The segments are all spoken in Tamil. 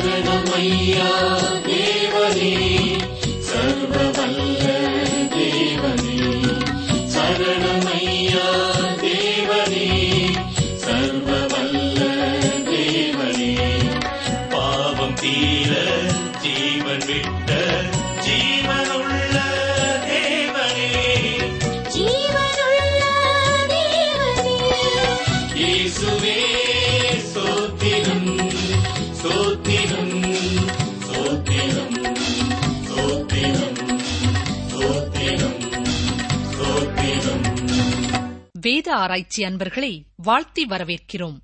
शरणमय्या देवने सर्ववल्ल ஆராய்ச்சி அன்பர்களை வாழ்த்தி வரவேற்கிறோம்.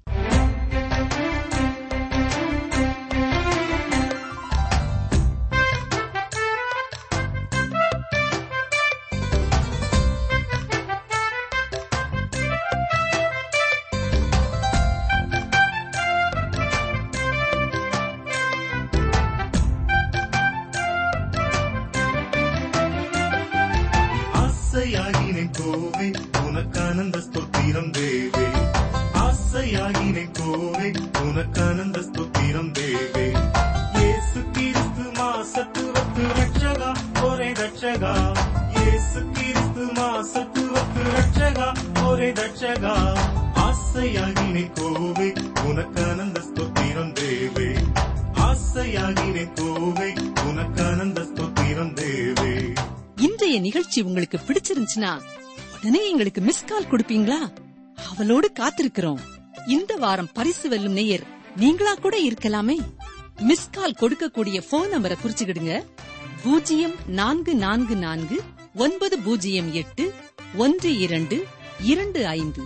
பிடிச்சிருந்துச்சுன்னா உடனே எங்களுக்கு மிஸ் கால் கொடுப்பீங்களா? அவளோடு காத்திருக்கிறோம். இந்த வாரம் பரிசு வெல்லும் நேயர் நீங்களா கூட இருக்கலாமே? மிஸ் கால் கொடுக்கக்கூடிய போன் நம்பரை குறிச்சுக்கிடுங்க. பூஜ்ஜியம் நான்கு நான்கு நான்கு ஒன்பது பூஜ்ஜியம் எட்டு ஒன்று இரண்டு இரண்டு ஐந்து.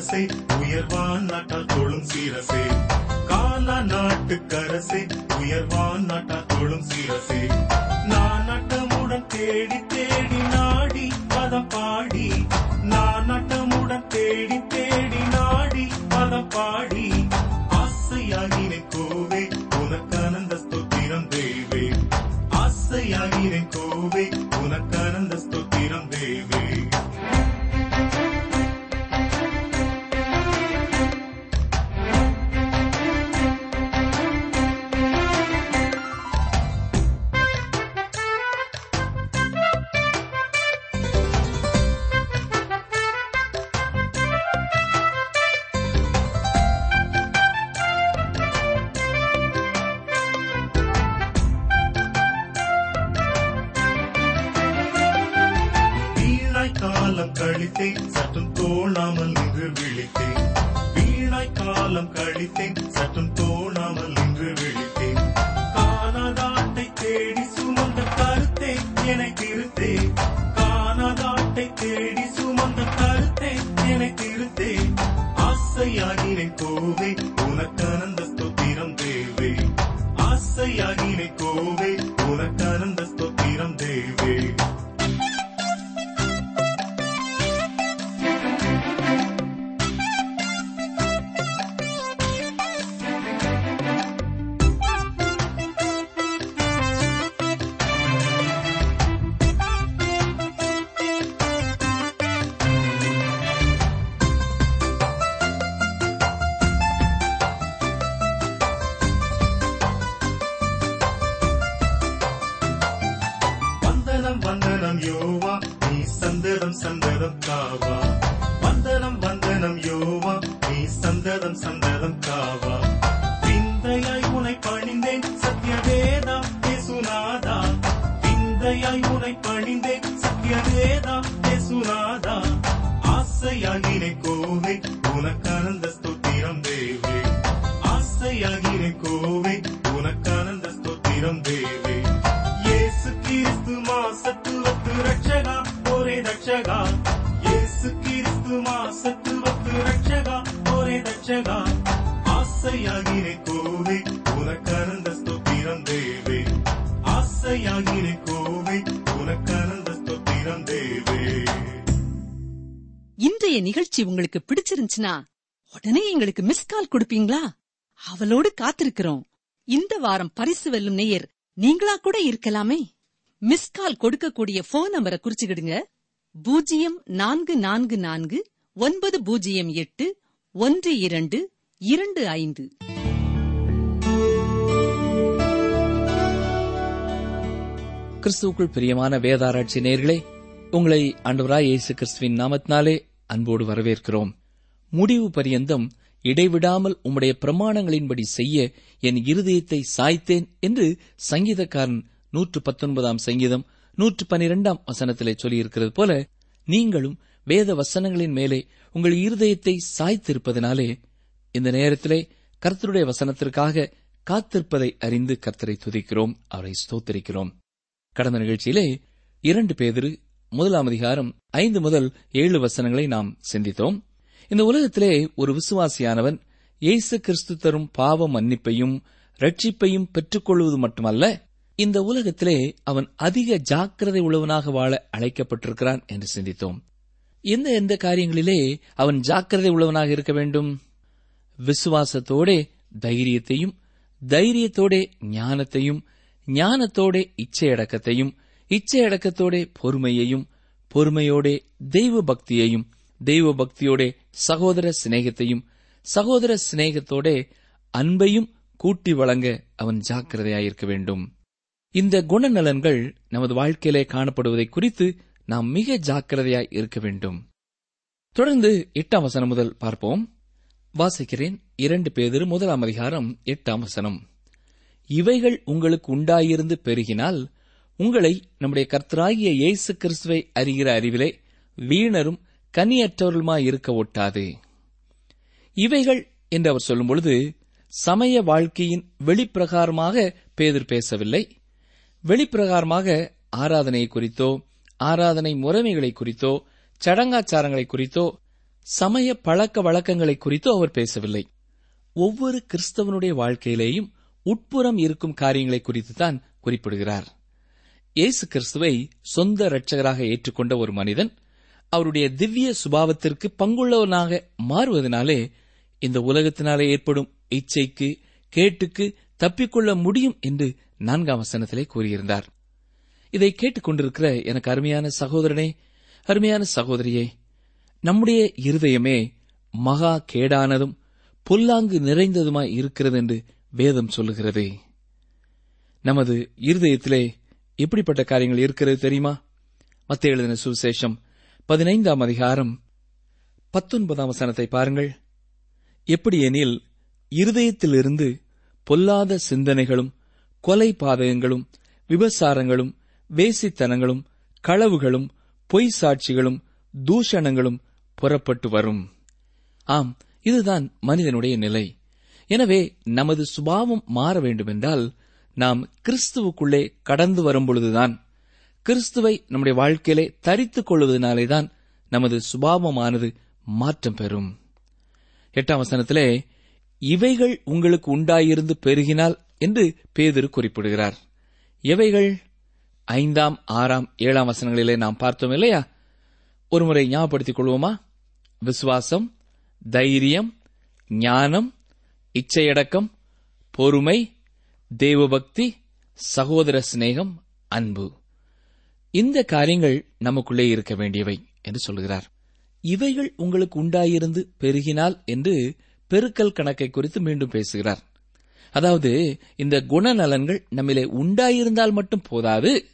அரசே உயர்வான் நாட்டால் தொழும் சீரசே. காலா நாட்டுக்கரசே உயர்வான் நாட்டால் தொழும் சீரசே. நான் நட்டமுடன் தேடி தேடி நாடி பதம் பாடி காலம் கழித்தேன் சற்றும் தோணாமல் இங்கு விழித்தேன். வீணாய் காலம் கழித்தேன் சற்றும் தோணாமல் இங்கு விழி யோவா நீ சந்ததம் சந்ததம் காவா நிகழ்ச்சி உங்களுக்கு பிடிச்சிருந்துச்சுன்னா உடனே எங்களுக்கு மிஸ் கால் கொடுப்பீங்களா? அவளோடு காத்திருக்கிறோம். இந்த வாரம் பரிசு வெல்லும் நேயர் நீங்களா கூட இருக்கலாமே. மிஸ் கால் கொடுக்கக்கூடிய போன் நம்பரை குறிச்சுக்கிடுங்க. பூஜ்ஜியம் நான்கு நான்கு நான்கு ஒன்பது பூஜ்ஜியம் எட்டு ஒன்று இரண்டு இரண்டு ஐந்து. கிறிஸ்துவுக்குள் பிரியமான வேதாராய்ச்சி நேர்களே உங்களை ஆண்டவராய் இயேசு கிறிஸ்துவின் நாமத்தினாலே அன்போடு வரவேற்கிறோம். முடிவு பரியந்தம் இடைவிடாமல் உம்முடைய பிரமாணங்களின்படி செய்ய என் இருதயத்தை சாய்த்தேன் என்று சங்கீதக்காரன் நூற்று பத்தொன்பதாம் சங்கீதம் நூற்று பனிரெண்டாம் வசனத்திலே சொல்லியிருக்கிறது போல நீங்களும் வேத வசனங்களின் மேலே உங்கள் இருதயத்தை சாய்த்திருப்பதனாலே இந்த நேரத்திலே கர்த்தருடைய வசனத்திற்காக காத்திருப்பதை அறிந்து கர்த்தரை துதிக்கிறோம் அவரை ஸ்தோத்தரிக்கிறோம். கடந்த நிகழ்ச்சியிலே இரண்டு பேதிரு முதலாம் அதிகாரம் ஐந்து முதல் ஏழு வசனங்களை நாம் சிந்தித்தோம். இந்த உலகத்திலே ஒரு விசுவாசியானவன் இயேசு கிறிஸ்து தரும் பாவ மன்னிப்பையும் ரட்சிப்பையும் பெற்றுக்கொள்வது மட்டுமல்ல இந்த உலகத்திலே அவன் அதிக ஜாக்கிரதை உள்ளவனாக வாழ அழைக்கப்பட்டிருக்கிறான் என்று சிந்தித்தோம். எந்த எந்த காரியங்களிலே அவன் ஜாக்கிரதை உள்ளவனாக இருக்க வேண்டும்? விசுவாசத்தோடே தைரியத்தையும் தைரியத்தோடே ஞானத்தையும் ஞானத்தோடே இச்சையடக்கத்தையும் இச்சையடக்கத்தோடே பொறுமையையும் பொறுமையோடே தெய்வ பக்தியையும் தெய்வ பக்தியோடே சகோதர சிநேகத்தையும் சகோதர சிநேகத்தோடே அன்பையும் கூட்டி வழங்க அவன் ஜாக்கிரதையாயிருக்க வேண்டும். இந்த குணநலன்கள் நமது வாழ்க்கையிலே காணப்படுவதை குறித்து நாம் மிக ஜாக்கிரதையாய் இருக்க வேண்டும். தொடர்ந்து எட்டாம் வசனம் முதல் பார்ப்போம். வாசிக்கிறேன் இரண்டு பேதிரு முதலாம் அதிகாரம் எட்டாம் வசனம். இவைகள் உங்களுக்கு உண்டாயிருந்து பெருகினால் உங்களை நம்முடைய கர்த்தராகிய இயேசு கிறிஸ்துவை அறிகிற அறிவிலே வீணரும் கனியற்றவர்களுமாய் இருக்க ஒட்டாது. இவைகள் என்று அவர் சொல்லும் பொழுது சமய வாழ்க்கையின் வெளிப்பிரகாரமாக பேதர் பேசவில்லை. வெளிப்பிரகாரமாக ஆராதனை குறித்தோ ஆராதனை முறைமைகளை குறித்தோ சடங்காச்சாரங்களை குறித்தோ சமய பழக்க வழக்கங்களை குறித்தோ அவர் பேசவில்லை. ஒவ்வொரு கிறிஸ்தவனுடைய வாழ்க்கையிலேயும் உட்புறம் இருக்கும் காரியங்களை குறித்து தான் குறிப்பிடுகிறார். இயேசு கிறிஸ்துவை சொந்த இரட்சகராக ஏற்றுக்கொண்ட ஒரு மனிதன் அவருடைய திவ்ய சுபாவத்திற்கு பங்குள்ளவனாக மாறுவதனாலே இந்த உலகத்தினாலே ஏற்படும் இச்சைக்கு கேட்டுக்கு தப்பிக்கொள்ள முடியும் என்று நான்காம் வசனத்திலே கூறியிருந்தார். இதை கேட்டுக்கொண்டிருக்கிற எனக்கு அருமையான சகோதரனே அருமையான சகோதரியே நம்முடைய இருதயமே மகா கேடானதும் புல்லாங்கு நிறைந்ததுமாய் இருக்கிறது என்று வேதம் சொல்லுகிறது. நமது இருதயத்திலே எப்படிப்பட்ட காரியங்கள் இருக்கிறது தெரியுமா? மத்திய எழுதின சுவிசேஷம் பதினைந்தாம் அதிகாரம் பத்தொன்பதாம் வசனத்தை பாருங்கள். எப்படி எனில் இருதயத்திலிருந்து பொல்லாத சிந்தனைகளும் கொலை பாதகங்களும் விபசாரங்களும் வேசித்தனங்களும் களவுகளும் பொய் சாட்சிகளும் தூஷணங்களும் புறப்பட்டு வரும். ஆம் இதுதான் மனிதனுடைய நிலை. எனவே நமது சுபாவம் மாற வேண்டுமென்றால் நாம் கிறிஸ்துவுக்குள்ளே கடந்து வரும்பொழுதுதான் கிறிஸ்துவை நம்முடைய வாழ்க்கையிலே தரித்துக் கொள்வதனாலேதான் நமது சுபாவமானது மாற்றம் பெறும். எட்டாம் வசனத்திலே இவைகள் உங்களுக்கு உண்டாயிருந்து பெருகினால் என்று பேதிரு குறிப்பிடுகிறார். எவைகள் ஐந்தாம் ஆறாம் ஏழாம் வசனங்களிலே நாம் பார்த்தோம் இல்லையா? ஒருமுறை ஞாபகப்படுத்திக் கொள்வோமா? விசுவாசம் தைரியம் ஞானம் இச்சையடக்கம் பொறுமை தேவபக்தி சகோதர சிநேகம் அன்பு. இந்த காரியங்கள் நமக்குள்ளே இருக்க வேண்டியவை என்று சொல்கிறார். இவைகள் உங்களுக்கு உண்டாயிருந்து பெருகினால் என்று பெருக்கல் கணக்கை குறித்து மீண்டும் பேசுகிறார். அதாவது இந்த குணநலன்கள் நம்மிலே உண்டாயிருந்தால் மட்டும் போதாது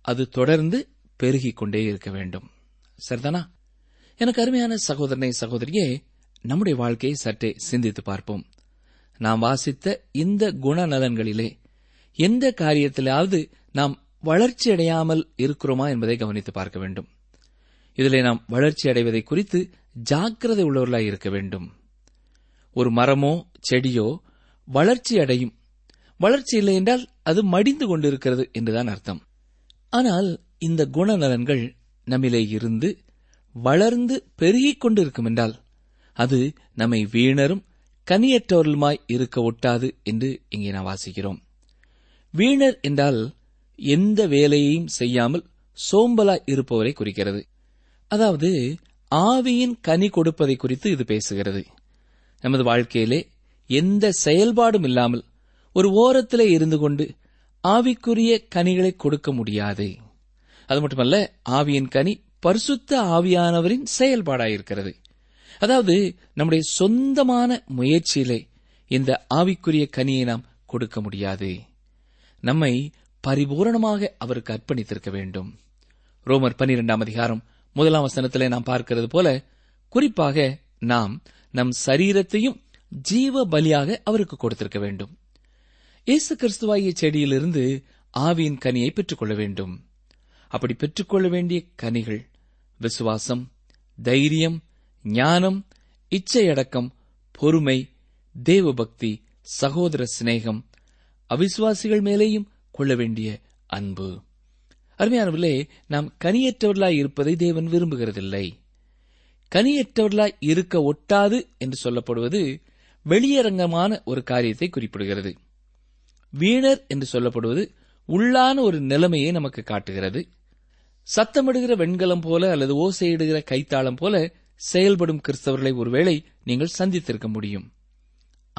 அது தொடர்ந்து பெருகிக் கொண்டே இருக்க வேண்டும். சரிதானா? எனக்கு அருமையான சகோதரனை சகோதரியே நம்முடைய வாழ்க்கையை சற்றே சிந்தித்து பார்ப்போம். நாம் வாசித்த இந்த குணநலன்களிலே எந்த காரியத்திலாவது நாம் வளர்ச்சி அடையாமல் இருக்கிறோமா என்பதை கவனித்து பார்க்க வேண்டும். இதிலே நாம் வளர்ச்சி அடைவதை குறித்து ஜாக்கிரதை உள்ளவர்களாய் இருக்க வேண்டும். ஒரு மரமோ செடியோ வளர்ச்சி அடையும் வளர்ச்சி இல்லை என்றால் அது மடிந்து கொண்டிருக்கிறது என்றுதான் அர்த்தம். ஆனால் இந்த குணநலன்கள் நம்மிலே இருந்து வளர்ந்து பெருகிக் கொண்டிருக்கும் என்றால் அது நம்மை வீணரும் கனியற்றவர்களுமாய் இருக்க ஒட்டாது என்று இங்கே நாம் வாசிக்கிறோம். வீணர் என்றால் எந்த வேலையையும் செய்யாமல் சோம்பலாய் இருப்பவரை குறிக்கிறது. அதாவது ஆவியின் கனி கொடுப்பதை குறித்து இது பேசுகிறது. நமது வாழ்க்கையிலே எந்த செயல்பாடும் இல்லாமல் ஒரு ஓரத்திலே இருந்து கொண்டு ஆவிக்குரிய கனிகளை கொடுக்க முடியாது. அது மட்டுமல்ல ஆவியின் கனி பரிசுத்த ஆவியானவரின் செயல்பாடாயிருக்கிறது. அதாவது நம்முடைய சொந்தமான முயற்சியிலே இந்த ஆவிக்குரிய கனியை நாம் கொடுக்க முடியாது. நம்மை பரிபூரணமாக அவருக்கு அர்ப்பணித்திருக்க வேண்டும். ரோமர் பனிரெண்டாம் அதிகாரம் முதலாம் வசனத்திலே நாம் பார்க்கிறது போல குறிப்பாக நாம் நம் சரீரத்தையும் ஜீவ பலியாக அவருக்கு கொடுத்திருக்க வேண்டும். இயேசு கிறிஸ்துவாகிய செடியிலிருந்து ஆவியின் கனியை பெற்றுக்கொள்ள வேண்டும். அப்படி பெற்றுக்கொள்ள வேண்டிய கனிகள் விசுவாசம் தைரியம் ஞானம் இச்சையடக்கம் பொறுமை தேவபக்தி சகோதர சிநேகம் அவிசுவாசிகள் மேலேயும் கொள்ள வேண்டிய அன்பு. அருமையானவர்களே நாம் கனியற்றவர்களாய் இருப்பதை தேவன் விரும்புகிறதில்லை. கனியற்றவர்களாய் இருக்க ஒட்டாது என்று சொல்லப்படுவது வெளியரங்கமான ஒரு காரியத்தை குறிப்பிடுகிறது. வீணர் என்று சொல்லப்படுவது உள்ளான ஒரு நிலைமையை நமக்கு காட்டுகிறது. சத்தமிடுகிற வெண்கலம் போல அல்லது ஓசையிடுகிற கைத்தாளம் போல செயல்படும் கிறிஸ்தவர்களை ஒருவேளை நீங்கள் சந்தித்திருக்க முடியும்.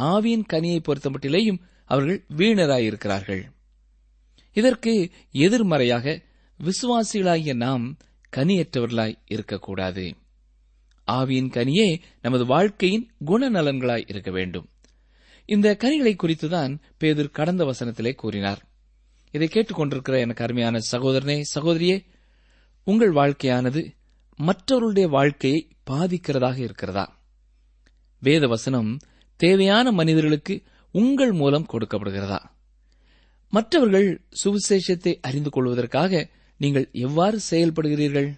ஆவியின் கனியை பொறுத்தமட்டிலேயும் அவர்கள் வீணராயிருக்கிறார்கள். இதற்கு எதிர்மறையாக விசுவாசிகளாகிய நாம் கனியற்றவர்களாய் இருக்கக்கூடாது. ஆவியின் கனியே நமது வாழ்க்கையின் குணநலன்களாய் இருக்க வேண்டும். இந்த கனிகளை குறித்துதான் பேதர் கடந்த வசனத்திலே கூறினார். இதை கேட்டுக்கொண்டிருக்கிற எனக்கு அருமையான சகோதரனே சகோதரியே உங்கள் வாழ்க்கையானது மற்றவர்களுடைய வாழ்க்கையை பாதிக்கிறதாக இருக்கிறதா? வேத வசனம் தேவையான மனிதர்களுக்கு உங்கள் மூலம் கொடுக்கப்படுகிறதா? மற்றவர்கள் சுவிசேஷத்தை அறிந்து கொள்வதற்காக நீங்கள் எவ்வாறு செயல்படுகிறீர்கள்?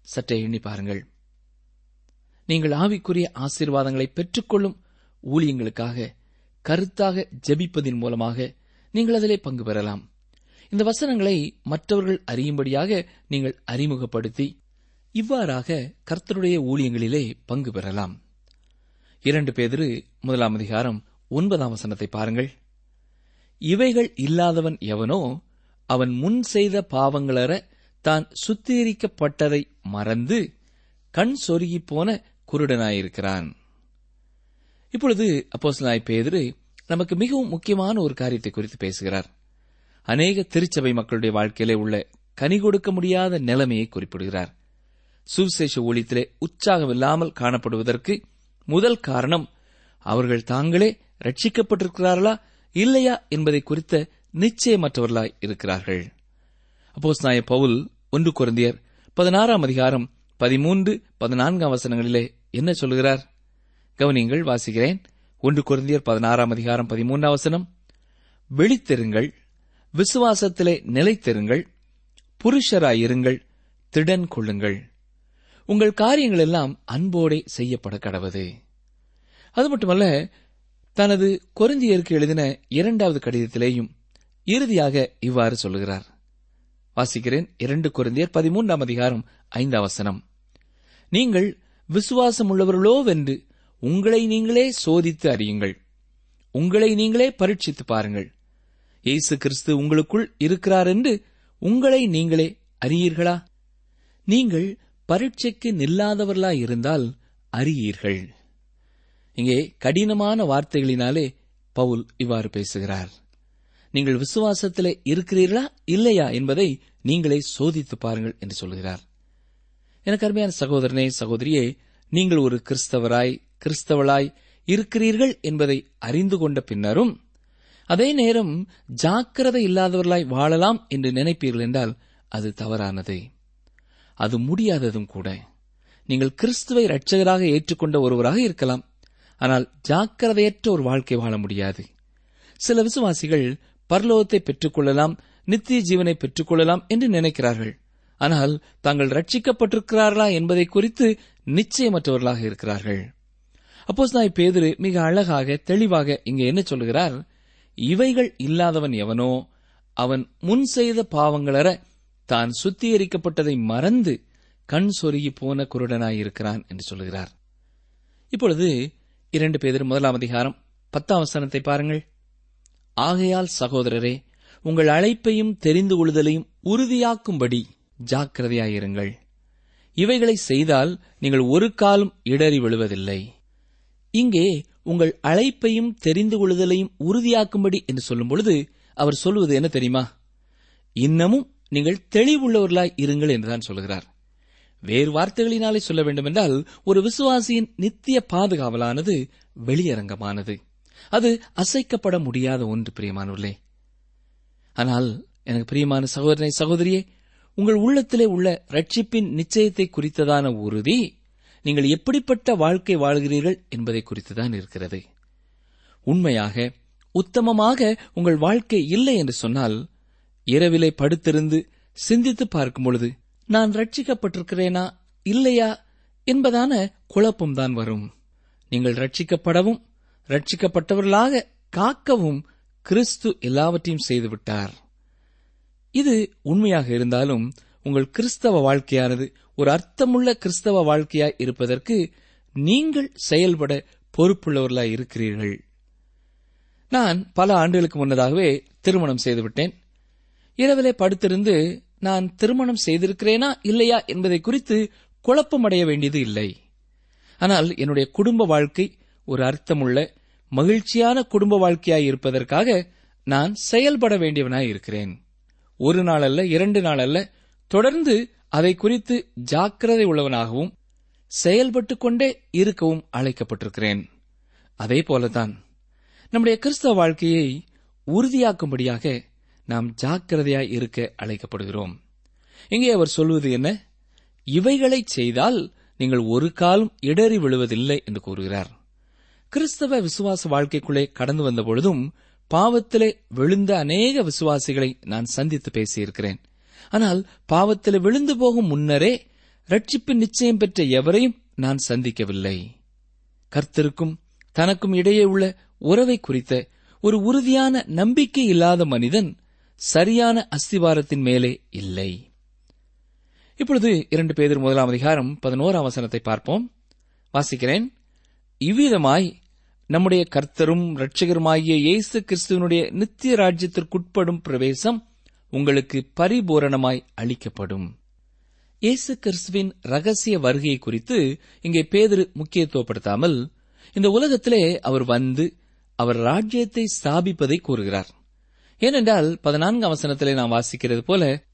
சற்றே எண்ணி பாருங்கள். நீங்கள் ஆவிக்குரிய ஆசீர்வாதங்களை பெற்றுக்கொள்ளும் ஊழியங்களுக்காக கருத்தாக ஜெபிப்பதின் மூலமாக நீங்கள் அதிலே பங்கு பெறலாம். இந்த வசனங்களை மற்றவர்கள் அறியும்படியாக நீங்கள் அறிமுகப்படுத்தி இவ்வாறாக கர்த்தருடைய ஊழியங்களிலே பங்கு பெறலாம். இரண்டு பேதிரு முதலாம் அதிகாரம் ஒன்பதாம் வசனத்தை பாருங்கள். இவைகள் இல்லாதவன் எவனோ அவன் முன் செய்த பாவங்களற தான் சுத்திகரிக்கப்பட்டதை மறந்து கண் சொருகிப்போன குருடனாயிருக்கிறான். இப்பொழுது அப்போசனாய் பேதுரு நமக்கு மிகவும் முக்கியமான ஒரு காரியத்தை குறித்து பேசுகிறார். அநேக திருச்சபை மக்களுடைய வாழ்க்கையிலே உள்ள கனி கொடுக்க முடியாத நிலைமையை குறிப்பிடுகிறார். சுவிசேஷ ஊழியத்திலே உற்சாகமில்லாமல் காணப்படுவதற்கு முதல் காரணம் அவர்கள் தாங்களே ரட்சிக்கப்பட்டிருக்கிறார்களா இல்லையா என்பதை குறித்த நிச்சயமற்றவர்களாய் இருக்கிறார்கள். அப்போஸ் நாய பவுல் ஒன்று குருந்தியர் பதினாறாம் அதிகாரம் பதிமூன்று பதினான்காம் வசனங்களிலே என்ன சொல்கிறார்? கவனியங்கள் வாசிக்கிறேன். ஒன்று குருந்தியர் பதினாறாம் அதிகாரம் பதிமூன்றாம் வசனம் வெளித்தெருங்கள் விசுவாசத்திலே நிலைத்தெருங்கள் புருஷராயிருங்கள் திடன் கொள்ளுங்கள். உங்கள் காரியங்கள் எல்லாம் அன்போடே செய்யப்பட கடவுது அது மட்டுமல்ல தனது கொரிந்தியருக்கு எழுதின இரண்டாவது கடிதத்திலேயும் இறுதியாக இவ்வாறு சொல்லுகிறார். வாசிக்கிறேன் இரண்டு கொரிந்தியர் பதிமூன்றாம் அதிகாரம் ஐந்தாம் வசனம். நீங்கள் விசுவாசம் உள்ளவர்களோ வென்று உங்களை நீங்களே சோதித்து அறியுங்கள். உங்களை நீங்களே பரீட்சித்து பாருங்கள். இயேசு கிறிஸ்து உங்களுக்குள் இருக்கிறார் என்று உங்களை நீங்களே அறியீர்களா? நீங்கள் பரீட்சைக்கு நில்லாதவர்களாய் இருந்தால் அறியீர்கள். இங்கே கடினமான வார்த்தைகளினாலே பவுல் இவ்வாறு பேசுகிறார். நீங்கள் விசுவாசத்தில் இருக்கிறீர்களா இல்லையா என்பதை நீங்களே சோதித்து பாருங்கள் என்று சொல்கிறார். எனக்கு அருமையான சகோதரனே சகோதரியே நீங்கள் ஒரு கிறிஸ்தவராய் கிறிஸ்தவளாய் இருக்கிறீர்கள் என்பதை அறிந்து கொண்ட பின்னரும் அதே நேரம் ஜாக்கிரதை இல்லாதவர்களாய் வாழலாம் என்று நினைப்பீர்கள் என்றால் அது தவறானது. அது முடியாததும் கூட. நீங்கள் கிறிஸ்துவை இரட்சகராக ஏற்றுக்கொண்ட ஒருவராக இருக்கலாம். ஆனால் ஜாக்கிரதையற்ற ஒரு வாழ்க்கை வாழ முடியாது. சில விசுவாசிகள் பரலோகத்தை பெற்றுக்கொள்ளலாம் நித்திய ஜீவனை பெற்றுக்கொள்ளலாம் என்று நினைக்கிறார்கள். ஆனால் தாங்கள் ரட்சிக்கப்பட்டிருக்கிறார்களா என்பதை குறித்து நிச்சயமற்றவர்களாக இருக்கிறார்கள். அப்போஸ் நாய் பேதிரு மிக அழகாக தெளிவாக இங்கே என்ன சொல்லுகிறார்? இவைகள் இல்லாதவன் எவனோ அவன் முன் செய்த பாவங்களற தான் சுத்திகரிக்கப்பட்டதை மறந்து கண் சொருகி போன குருடனாயிருக்கிறான் என்று சொல்லுகிறார். இப்பொழுது இரண்டு பேர் முதலாம் அதிகாரம் பத்தாம் வசனத்தை பாருங்கள். ஆகையால் சகோதரரே உங்கள் அழைப்பையும் தெரிந்து கொள்ளுதலையும் உறுதியாக்கும்படி ஜாக்கிரதையாயிருங்கள். இவைகளை செய்தால் நீங்கள் ஒரு காலம் இடறி விழுவதில்லை. இங்கே உங்கள் அழைப்பையும் தெரிந்து கொள்ளுதலையும் உறுதியாக்கும்படி என்று சொல்லும் பொழுது அவர் சொல்வது என்ன தெரியுமா? இன்னமும் நீங்கள் தெளிவுள்ளவர்களாய் இருங்கள் என்றுதான் சொல்கிறார். வேறு வார்த்தைகளினாலே சொல்ல வேண்டுமென்றால் ஒரு விசுவாசியின் நித்திய பாதுகாவலானது வெளியரங்கமானது. அது அசைக்கப்பட முடியாத ஒன்று பிரியமானவர்களே. ஆனால் எனக்கு பிரியமான சகோதரனை சகோதரியே உங்கள் உள்ளத்திலே உள்ள ரட்சிப்பின் நிச்சயத்தை குறித்ததான உறுதி நீங்கள் எப்படிப்பட்ட வாழ்க்கை வாழ்கிறீர்கள் என்பதை குறித்துதான் இருக்கிறது. உண்மையாக உத்தமமாக உங்கள் வாழ்க்கை இல்லை என்று சொன்னால் இரவிலே படுத்திருந்து சிந்தித்து பார்க்கும் பொழுது நான் ரட்சிக்கப்பட்டிருக்கிறேனா? இல்லையா? என்பதான குழப்பம்தான் வரும். நீங்கள் ரட்சிக்கப்படவும் ரட்சிக்கப்பட்டவர்களாக காக்கவும் கிறிஸ்து எல்லாவற்றையும் செய்துவிட்டார். இது உண்மையாக இருந்தாலும் உங்கள் கிறிஸ்தவ வாழ்க்கையானது ஒரு அர்த்தமுள்ள கிறிஸ்தவ வாழ்க்கையாய் இருப்பதற்கு நீங்கள் செயல்பட பொறுப்புள்ளவர்களாய் இருக்கிறீர்கள். நான் பல ஆண்டுகளுக்கு முன்னதாகவே திருமணம் செய்துவிட்டேன். இரவிலே படுத்திருந்து நான் திருமணம் செய்திருக்கிறேனா இல்லையா என்பதை குறித்து குழப்பமடைய வேண்டியது இல்லை. ஆனால் என்னுடைய குடும்ப வாழ்க்கை ஒரு அர்த்தமுள்ள மகிழ்ச்சியான குடும்ப வாழ்க்கையாய் இருப்பதற்காக நான் செயல்பட வேண்டியவனாய் இருக்கிறேன். ஒரு நாள் அல்ல இரண்டு நாள் அல்ல தொடர்ந்து அதை குறித்து ஜாக்கிரதை உள்ளவனாகவும் செயல்பட்டுக் கொண்டே இருக்கவும் அழைக்கப்பட்டிருக்கிறேன். அதே போலதான் நம்முடைய கிறிஸ்தவ வாழ்க்கையை உறுதியாக்கும்படியாக நாம் ஜாக்கிரதையாய் இருக்க அழைக்கப்படுகிறோம். இங்கே அவர் சொல்வது என்ன? இவைகளை செய்தால் நீங்கள் ஒரு காலம் இடறி விழுவதில்லை என்று கூறுகிறார். கிறிஸ்தவ விசுவாச வாழ்க்கைக்குள்ளே கடந்து வந்த பொழுதும் பாவத்திலே விழுந்த அநேக விசுவாசிகளை நான் சந்தித்து பேசியிருக்கிறேன். ஆனால் பாவத்திலே விழுந்து போகும் முன்னரே ரட்சிப்பு நிச்சயம் பெற்ற எவரையும் நான் சந்திக்கவில்லை. கர்த்தருக்கும் தனக்கும் இடையே உள்ள உறவை குறித்த ஒரு உறுதியான நம்பிக்கை இல்லாத மனிதன் சரியான அஸ்திவாரத்தின் மேலே இல்லை. இப்பொழுது இரண்டு பேர் முதலாம் அதிகாரம் பதினோராம் வசனத்தை பார்ப்போம். வாசிக்கிறேன். இவ்விதமாய் நம்முடைய கர்த்தரும் இரட்சகருமாகிய இயேசு கிறிஸ்துவனுடைய நித்திய ராஜ்யத்திற்குட்படும் பிரவேசம் உங்களுக்கு பரிபூரணமாய் அளிக்கப்படும். இயேசு கிறிஸ்துவின் ரகசிய வருகையை குறித்து இங்கே பேதரு முக்கியத்துவப்படுத்தாமல் இந்த உலகத்திலே அவர் வந்து அவர் ராஜ்யத்தை ஸ்தாபிப்பதை கூறுகிறார். ஏனென்றால் பதினான்காம் வசனத்திலே நாம் வாசிக்கிறது போல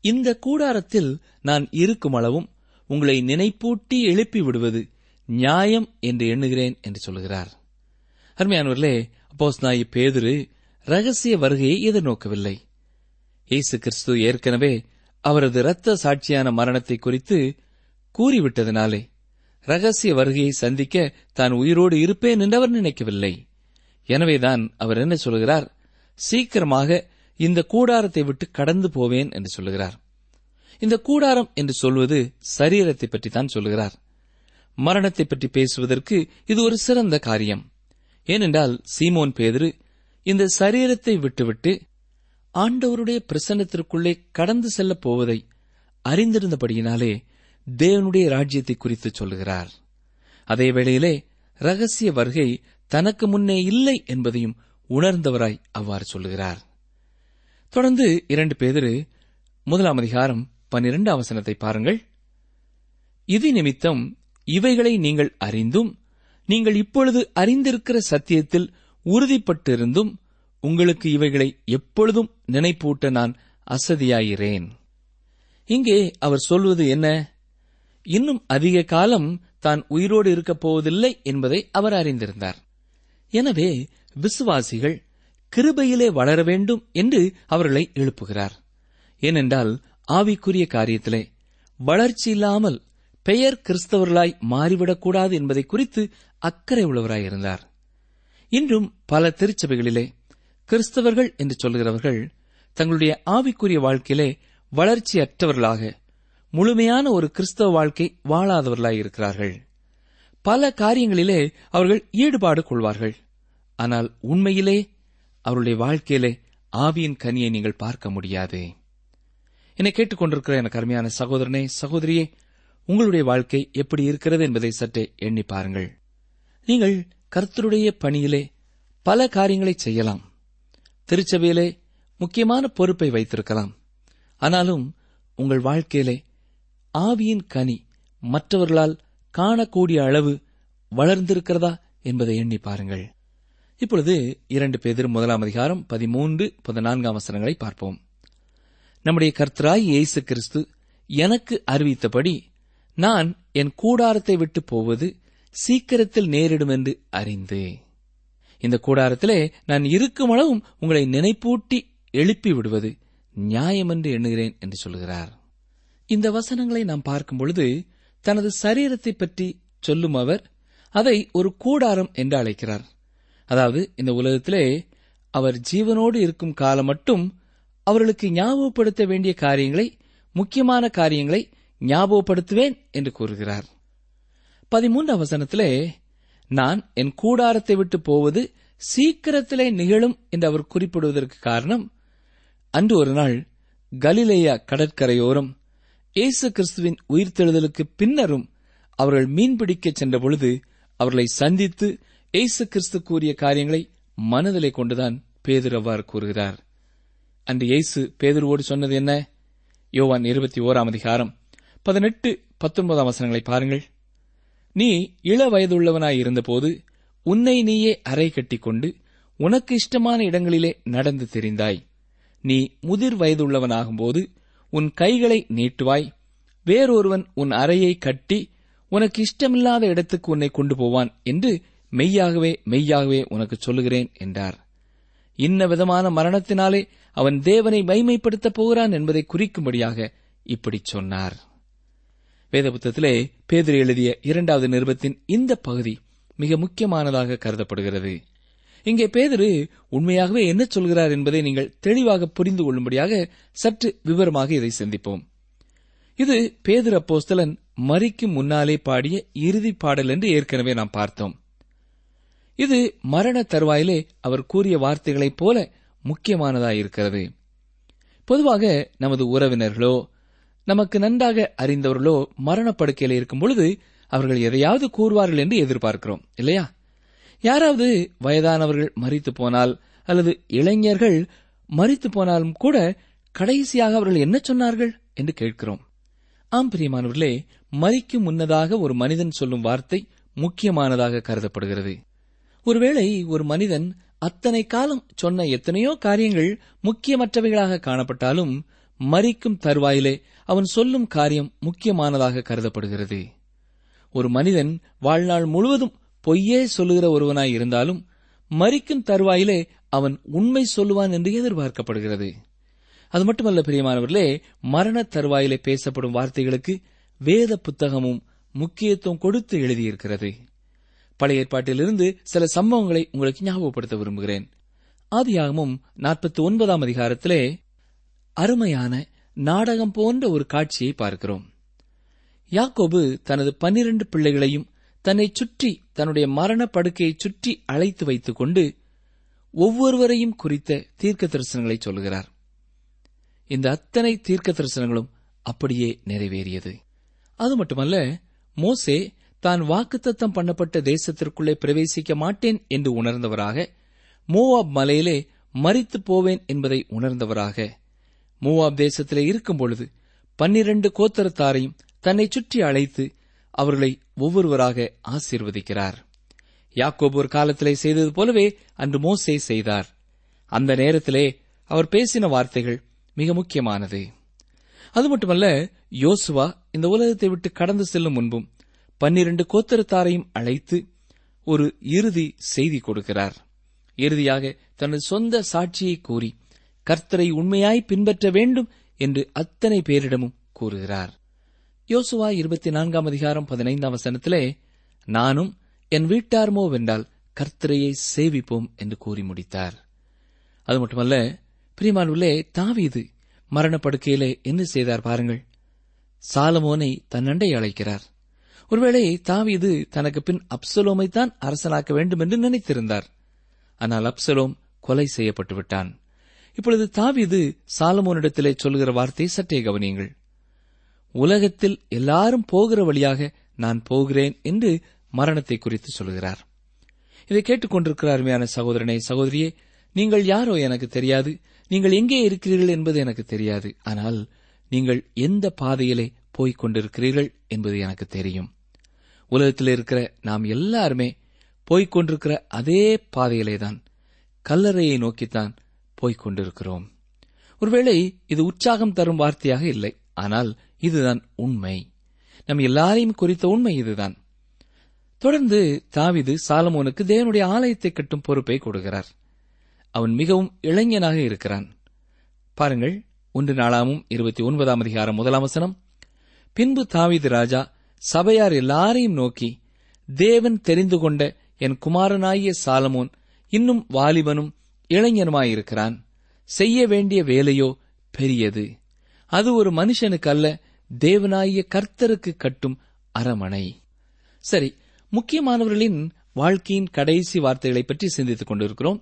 இந்த கூடாரத்தில் நான் இருக்கும் அளவும் உங்களை நினைப்பூட்டி எழுப்பி விடுவது நியாயம் என்று எண்ணுகிறேன் என்று சொல்லுகிறார் அருமையானவர்களே அப்போஸ் நாய் பேதுரு ரகசிய வருகையை எதிர்நோக்கவில்லை. இயேசு கிறிஸ்து ஏற்கனவே அவரது இரத்த சாட்சியான மரணத்தை குறித்து கூறிவிட்டதனாலே ரகசிய வருகையை சந்திக்க தான் உயிரோடு இருப்பேன் என்று அவர் நினைக்கவில்லை. எனவேதான் அவர் என்ன சொல்கிறார்? சீக்கிரமாக இந்த கூடாரத்தை விட்டு கடந்து போவேன் என்று சொல்லுகிறார். இந்த கூடாரம் என்று சொல்வது சரீரத்தை பற்றி தான் சொல்லுகிறார். மரணத்தை பற்றி பேசுவதற்கு இது ஒரு சிறந்த காரியம். ஏனென்றால் சீமோன் பேதுரு இந்த சரீரத்தை விட்டுவிட்டு ஆண்டவருடைய பிரசன்னத்திற்குள்ளே கடந்து செல்லப் போவதை அறிந்திருந்தபடியினாலே தேவனுடைய ராஜ்யத்தை குறித்து சொல்லுகிறார். அதே வேளையிலே ரகசிய வருகை தனக்கு முன்னே இல்லை என்பதையும் உணர்ந்தவராய் அவ்வாறு சொல்லுகிறார். தொடர்ந்து இரண்டு பேதரு முதலாம் அதிகாரம் பன்னிரண்டு அவசனத்தை பாருங்கள். இது நிமித்தம் இவைகளை நீங்கள் அறிந்தும் நீங்கள் இப்பொழுது அறிந்திருக்கிற சத்தியத்தில் உறுதிப்பட்டிருந்தும் உங்களுக்கு இவைகளை எப்பொழுதும் நினைப்பூட்ட நான் அசதியாயிறேன். இங்கே அவர் சொல்வது என்ன? இன்னும் அதிக காலம் தான் உயிரோடு இருக்கப் போவதில்லை என்பதை அவர் அறிந்திருந்தார். எனவே விசுவாசிகள் கிருபையிலே வளர வேண்டும் என்று அவர்களை எழுப்புகிறார். ஏனென்றால் ஆவிக்குரிய காரியத்திலே வளர்ச்சி இல்லாமல் பெயர் கிறிஸ்தவர்களாய் மாறிவிடக்கூடாது என்பதை குறித்து அக்கறை உள்ளவராயிருந்தார் இன்றும் பல திருச்சபைகளிலே கிறிஸ்தவர்கள் என்று சொல்கிறவர்கள் தங்களுடைய ஆவிக்குரிய வாழ்க்கையிலே வளர்ச்சியற்றவர்களாக முழுமையான ஒரு கிறிஸ்தவ வாழ்க்கை வாழாதவர்களாயிருக்கிறார்கள் பல காரியங்களிலே அவர்கள் ஈடுபாடு கொள்வார்கள். ஆனால் உண்மையிலே அவருடைய வாழ்க்கையிலே ஆவியின் கனியை நீங்கள் பார்க்க முடியாது. என்னை கேட்டுக்கொண்டிருக்கிற எனக்கு அருமையான சகோதரனே சகோதரியே உங்களுடைய வாழ்க்கை எப்படி இருக்கிறது என்பதை சற்றே எண்ணி பாருங்கள். நீங்கள் கர்த்தருடைய பணியிலே பல காரியங்களை செய்யலாம். திருச்சபையிலே முக்கியமான பொறுப்பை வைத்திருக்கலாம். ஆனாலும் உங்கள் வாழ்க்கையிலே ஆவியின் கனி மற்றவர்களால் காணக்கூடிய அளவு வளர்ந்திருக்கிறதா என்பதை எண்ணி பாருங்கள். இப்பொழுது இரண்டு பேர் முதலாம் அதிகாரம் பதிமூன்று பதினான்காம் வசனங்களை பார்ப்போம். நம்முடைய கர்த்தராய் இயேசு கிறிஸ்து எனக்கு அறிவித்தபடி நான் என் கூடாரத்தை விட்டு போவது சீக்கிரத்தில் நேரிடும் என்று அறிந்து. இந்த கூடாரத்திலே நான் இருக்கும் அளவும் உங்களை நினைப்பூட்டி எழுப்பி விடுவது நியாயமென்று எண்ணுகிறேன் என்று சொல்கிறார். இந்த வசனங்களை நாம் பார்க்கும் பொழுது தனது சரீரத்தை பற்றி சொல்லும் அவர் அதை ஒரு கூடாரம் என்று அழைக்கிறார். அதாவது இந்த உலகத்திலே அவர் ஜீவனோடு இருக்கும் காலம் மட்டும் அவர்களுக்கு ஞாபகப்படுத்த வேண்டிய காரியங்களை முக்கியமான காரியங்களை ஞாபகப்படுத்துவேன் என்று கூறுகிறார். பதிமூன்று அவசனத்திலே நான் என் கூடாரத்தை விட்டு போவது சீக்கிரத்திலே நிகழும் என்று அவர் குறிப்பிடுவதற்கு காரணம் அன்று ஒரு நாள் கலிலேயா கடற்கரையோரம் இயேசு கிறிஸ்துவின் உயிர்த்தெழுதலுக்கு பின்னரும் அவர்கள் மீன்பிடிக்கச் சென்றபொழுது அவர்களை சந்தித்து இயேசு கிறிஸ்து கூறிய காரியங்களை மனதிலே கொண்டுதான் பேதர் அவ்வாறு கூறுகிறார். அன்று இயேசு பேதுருவோடு சொன்னது என்ன? யோவான் இருபத்தி ஓராம் அதிகாரம் பதினெட்டு பத்தொன்பதாம் வசனங்களை பாருங்கள். நீ இள வயதுள்ளவனாய் இருந்தபோது உன்னை நீயே அறை கட்டிக்கொண்டு உனக்கு இஷ்டமான இடங்களிலே நடந்து தெரிந்தாய். நீ முதிர் வயதுள்ளவனாகும்போது உன் கைகளை நீட்டுவாய். வேறொருவன் உன் அறையை கட்டி உனக்கு இஷ்டமில்லாத இடத்துக்கு உன்னை கொண்டு போவான் என்று மெய்யாகவே மெய்யாகவே உனக்கு சொல்லுகிறேன் என்றார். இன்ன விதமான மரணத்தினாலே அவன் தேவனை மைமைப்படுத்தப் போகிறான் என்பதை குறிக்கும்படியாக இப்படிச் சொன்னார். வேதபுத்தத்திலே பேதுரு எழுதிய இரண்டாவது நிருபத்தின் இந்த பகுதி மிக முக்கியமானதாக கருதப்படுகிறது. இங்கே பேதரு உண்மையாகவே என்ன சொல்கிறார் என்பதை நீங்கள் தெளிவாக புரிந்து கொள்ளும்படியாக சற்று விவரமாக இதை சிந்திப்போம். இது பேதர் அப்போஸ்தலன் மறிக்கும் முன்னாலே பாடிய இறுதி பாடல் என்று ஏற்கனவே நாம் பார்த்தோம். இது மரண தருவாயிலே அவர் கூறிய வார்த்தைகளைப் போல முக்கியமானதாயிருக்கிறது. பொதுவாக நமது உறவினர்களோ நமக்கு நன்றாக அறிந்தவர்களோ மரணப்படுக்கையில் இருக்கும் பொழுது அவர்கள் எதையாவது கூறுவார்கள் என்று எதிர்பார்க்கிறோம் இல்லையா? யாராவது வயதானவர்கள் மறித்து போனால் அல்லது இளைஞர்கள் மறித்து போனாலும் கூட கடைசியாக அவர்கள் என்ன சொன்னார்கள் என்று கேட்கிறோம். ஆம் பிரியமானவர்களே மறிக்கும் முன்னதாக ஒரு மனிதன் சொல்லும் வார்த்தை முக்கியமானதாக கருதப்படுகிறது. ஒருவேளை ஒரு மனிதன் அத்தனை காலம் சொன்ன எத்தனையோ காரியங்கள் முக்கியமற்றவைகளாக காணப்பட்டாலும் மறிக்கும் தருவாயிலே அவன் சொல்லும் காரியம் முக்கியமானதாக கருதப்படுகிறது. ஒரு மனிதன் வாழ்நாள் முழுவதும் பொய்யே சொல்லுகிற ஒருவனாய் இருந்தாலும் மறிக்கும் தருவாயிலே அவன் உண்மை சொல்லுவான் என்று எதிர்பார்க்கப்படுகிறது. அது மட்டுமல்ல பிரியமானவர்களே மரண தருவாயிலே பேசப்படும் வார்த்தைகளுக்கு வேத புத்தகமும் முக்கியத்துவம் கொடுத்து எழுதியிருக்கிறது. பழைய ஏற்பாட்டிலிருந்து சில சம்பவங்களை உங்களுக்கு ஞாபகப்படுத்த விரும்புகிறேன். ஆதியாகமும் நாற்பத்தி ஒன்பதாம் அதிகாரத்திலே அருமையான நாடகம் போன்ற ஒரு காட்சியை பார்க்கிறோம். யாக்கோபு தனது பன்னிரண்டு பிள்ளைகளையும் தன்னை சுற்றி தன்னுடைய மரண படுக்கையை சுற்றி அழைத்து வைத்துக் கொண்டு ஒவ்வொருவரையும் குறித்த தீர்க்க தரிசனங்களை சொல்லுகிறார் இந்த அத்தனை தீர்க்க தரிசனங்களும் அப்படியே நிறைவேறியது. அது மட்டுமல்ல மோசே தான் வாக்குத்தத்தம் பண்ணப்பட்ட தேசத்திற்குள்ளே பிரவேசிக்க மாட்டேன் என்று உணர்ந்தவராக மோவாப் மலையிலே மறித்து போவேன் என்பதை உணர்ந்தவராக. மூவாப் தேசத்திலே இருக்கும் பொழுது பன்னிரண்டு கோத்தரத்தாரையும் தன்னை சுற்றி அழைத்து அவர்களை ஒவ்வொருவராக ஆசீர்வதிக்கிறார். யாக்கோபு ஒரு காலத்திலே செய்தது போலவே அன்று மோசே செய்தார். அந்த நேரத்திலே அவர் பேசின வார்த்தைகள் மிக முக்கியமானது. அது மட்டுமல்ல யோசுவா இந்த உலகத்தை விட்டு கடந்து செல்லும் முன்பும் பன்னிரண்டு கோத்தரத்தாரையும் அழைத்து ஒரு இறுதி செய்தி கொடுக்கிறார். இறுதியாக தனது சொந்த சாட்சியை கூறி கர்த்தரை உண்மையாய் பின்பற்ற வேண்டும் என்று அத்தனை பேரிடமும் கூறுகிறார். யோசுவா இருபத்தி நான்காம் அதிகாரம் பதினைந்தாம் வசனத்திலே நானும் என் வீட்டார்மோ வென்றால் கர்த்தரையை சேவிப்போம் என்று கூறி முடித்தார். அது மட்டுமல்ல பிரிமானுள்ளே தாவீது மரணப்படுக்கையிலே என்ன செய்தார் பாருங்கள். சாலமோனை தன்னண்டை அழைக்கிறார். ஒருவேளை தாவீது தனக்கு பின் அப்சலோமைத்தான் அரசனாக்க வேண்டும் என்று நினைத்திருந்தார். ஆனால் அப்சலோம் கொலை செய்யப்பட்டு விட்டான் இப்பொழுது தாவீது சாலமோனிடத்திலே சொல்கிற வார்த்தையை சற்றே கவனியுங்கள். உலகத்தில் எல்லாரும் போகிற வழியாக நான் போகிறேன் என்று மரணத்தை குறித்து சொல்கிறார். இதை கேட்டுக்கொண்டிருக்கிற அருமையான சகோதரனே சகோதரியே நீங்கள் யாரோ எனக்கு தெரியாது. நீங்கள் எங்கே இருக்கிறீர்கள் என்பது எனக்கு தெரியாது. ஆனால் நீங்கள் எந்த பாதையிலே போய்க் கொண்டிருக்கிறீர்கள் என்பது எனக்கு தெரியும். உலகத்தில் இருக்கிற நாம் எல்லாருமே போய்க் கொண்டிருக்கிற அதே பாதையிலே தான் கல்லறையை நோக்கித்தான் போய்க் கொண்டிருக்கிறோம். ஒருவேளை இது உற்சாகம் தரும் வார்த்தையாக இல்லை ஆனால் இதுதான் உண்மை. நம் எல்லாரையும் குறித்த உண்மை இதுதான். தொடர்ந்து தாவிது சாலமோனுக்கு தேவனுடைய ஆலயத்தை கட்டும் பொறுப்பை கொடுக்கிறார். அவன் மிகவும் இளைஞனாக இருக்கிறான். பாருங்கள் ஒன்று நாளாமும் இருபத்தி ஒன்பதாம் அதிகாரம் முதலாம் வசனம். பின்பு தாவிது ராஜா சபையார் எல்லாரையும் நோக்கி தேவன் தெரிந்து கொண்ட என் குமாரனாகிய சாலமோன் இன்னும் வாலிபனும் இளைஞனுமாயிருக்கிறான். செய்ய வேண்டிய வேலையோ பெரியது. அது ஒரு மனுஷனுக்கு அல்ல தேவனாகிய கர்த்தருக்கு கட்டும் அரமனை. சரி முக்கியமானவர்களின் வாழ்க்கையின் கடைசி வார்த்தைகளை பற்றி சிந்தித்துக் கொண்டிருக்கிறோம்.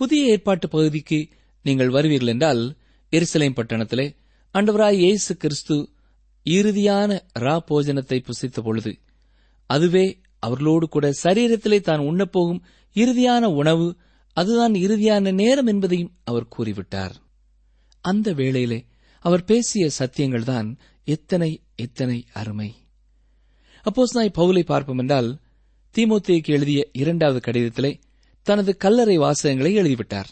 புதிய ஏற்பாட்டு பகுதிக்கு நீங்கள் வருவீர்கள் என்றால் எருசலேம் பட்டணத்திலே அண்டவராய் இயேசு கிறிஸ்து இறுதியான ரா போஜனத்தை புசித்த பொழுது அதுவே அவர்களோடு கூட சரீரத்திலே தான் உண்ணப்போகும் இறுதியான உணவு அதுதான் இறுதியான நேரம் என்பதையும் அவர் கூறிவிட்டார். அந்த வேளையிலே அவர் பேசிய சத்தியங்கள்தான் எத்தனை எத்தனை அருமை. அப்போஸ் நாய் பவுலை பார்ப்போம் என்றால் தீமோத்தேக்கு எழுதிய இரண்டாவது கடிதத்திலே தனது கல்லறை வாசகங்களை எழுதிவிட்டார்.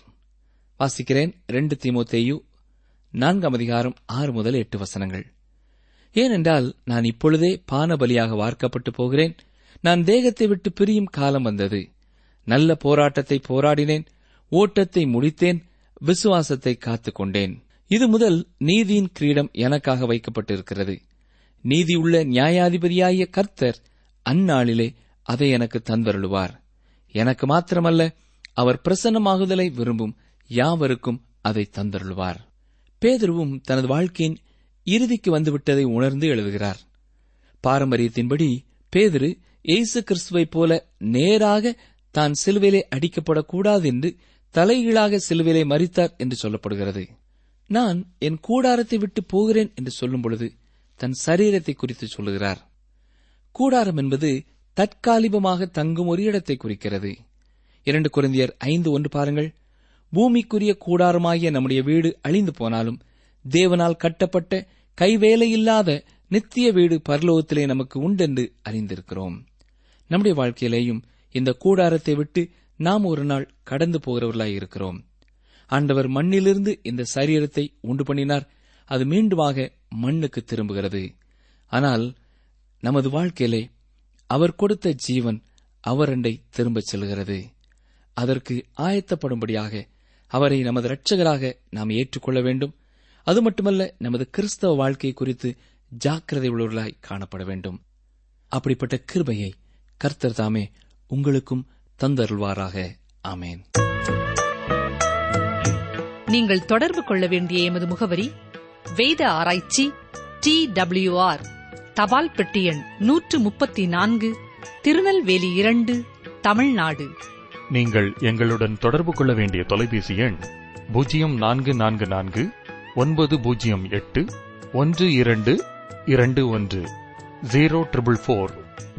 வாசிக்கிறேன் ரெண்டு தீமோத்தேயு நான்காம் அதிகாரம் ஆறு முதல் எட்டு வசனங்கள். ஏனென்றால் நான் இப்பொழுதே பானபலியாக வார்க்கப்பட்டு போகிறேன். நான் தேகத்தை விட்டு பிரியும் காலம் வந்தது. நல்ல போராட்டத்தை போராடினேன். ஓட்டத்தை முடித்தேன். விசுவாசத்தை காத்துக்கொண்டேன் இது முதல் நீதியின் கிரீடம் எனக்காக வைக்கப்பட்டிருக்கிறது. நீதியுள்ள நியாயாதிபதியாகிய கர்த்தர் அந்நாளிலே அதை எனக்கு தந்தருளுவார். எனக்கு மாத்திரமல்ல அவர் பிரசன்னமாகுதலை விரும்பும் யாவருக்கும் அதை தந்தருளுவார். பேதுருவும் தனது வாழ்க்கையின் இறுதிக்கு வந்துவிட்டதை உணர்ந்து எழுதுகிறார். பாரம்பரியத்தின்படி பேதுரு இயேசு கிறிஸ்துவைப் போல நேராக தான் சிலுவையிலே அடிக்கப்படக்கூடாது என்று தலைகீழாக சிலுவிலே மறித்தார் என்று சொல்லப்படுகிறது. நான் என் கூடாரத்தை விட்டு போகிறேன் என்று சொல்லும் பொழுது தன் சரீரத்தை குறித்து சொல்லுகிறார். கூடாரம் என்பது தற்காலிகமாக தங்கும் ஒரு இடத்தை குறிக்கிறது. இரண்டு குழந்தையர் ஐந்து ஒன்று பாருங்கள். பூமிக்குரிய கூடாரமாகிய நம்முடைய வீடு அழிந்து போனாலும் தேவனால் கட்டப்பட்ட கைவேலையில்லாத நித்திய வீடு பரலோகத்திலே நமக்கு உண்டென்று அறிந்திருக்கிறோம். நம்முடைய வாழ்க்கையிலேயும் இந்த கூடாரத்தை விட்டு நாம் ஒரு நாள் கடந்து போகிறவர்களாய் இருக்கிறோம். ஆண்டவர் மண்ணிலிருந்து இந்த சரீரத்தை உண்டு பண்ணினார். அது மீண்டுமாக மண்ணுக்கு திரும்புகிறது. ஆனால் நமது வாழ்க்கையிலே அவர் கொடுத்த ஜீவன் அவரண்டை திரும்பச் செல்கிறது. அதற்கு ஆயத்தப்படும்படியாக அவரை நமது இரட்சகராக நாம் ஏற்றுக்கொள்ள வேண்டும். அது மட்டுமல்ல நமது கிறிஸ்தவ வாழ்க்கை குறித்து ஜாக்கிரதை உள்ளவர்களாய் காணப்பட வேண்டும். அப்படிப்பட்ட கிருபையை கர்த்தர் தாமே உங்களுக்கும் தந்தருள்வாராக. ஆமேன். நீங்கள் தொடர்பு கொள்ள வேண்டிய எமது முகவரி வேத ஆராய்ச்சி டி ஆர் தபால் பெட்டி எண் நூற்று முப்பத்தி நான்கு திருநெல்வேலி இரண்டு தமிழ்நாடு. நீங்கள் எங்களுடன் தொடர்பு கொள்ள வேண்டிய தொலைபேசி எண் பூஜ்ஜியம் நான்கு நான்கு நான்கு ஒன்பது பூஜ்ஜியம் எட்டு ஒன்று இரண்டு இரண்டு ஒன்று zero triple four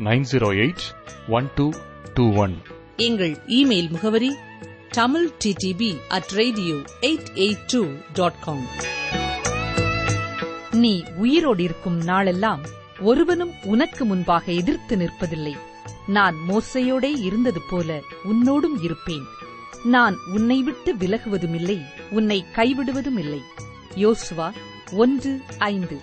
nine zero eight one two two one எங்கள் இமெயில் முகவரி Tamil DDP at radio eight eight two dot com நீ உயிரோடு இருக்கும் நாளெல்லாம் ஒருவனும் உனக்கு முன்பாக எதிர்த்து நிற்பதில்லை. நான் மோசையோடே இருந்தது போல உன்னோடும் இருப்பேன். நான் உன்னை விட்டு விலகுவதும் இல்லை உன்னை கைவிடுவதுமில்லை. யோசுவா ஒன்று ஐந்து.